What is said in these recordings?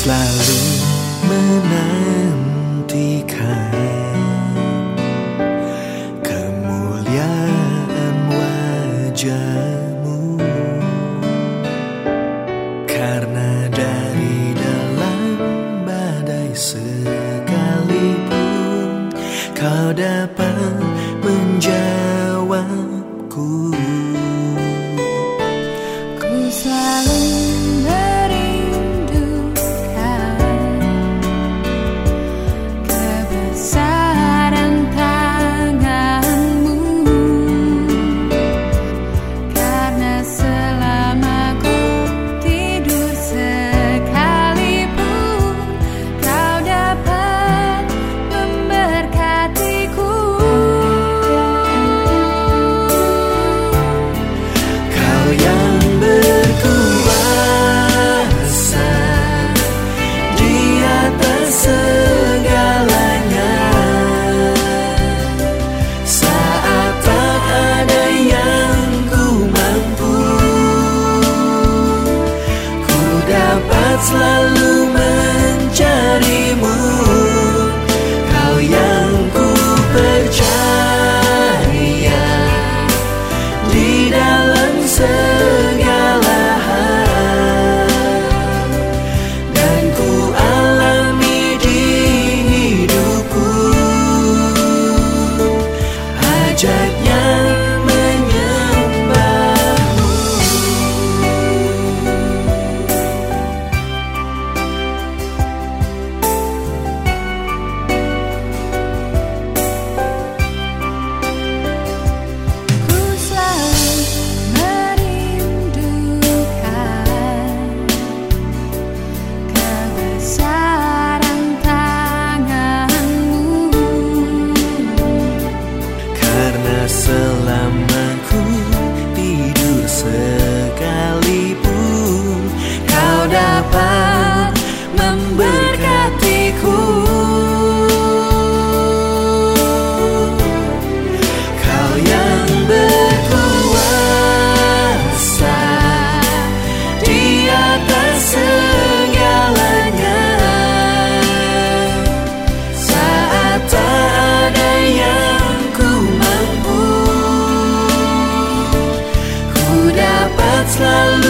selalu menantikan kemuliaan wajahmu. Karena dari dalam badai sekalipun kau dapat Let's let dapat memberkatiku. Kau yang berkuasa di atas segalanya. Saat tak ada yang ku mampu Ku dapat selalu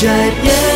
giant yeah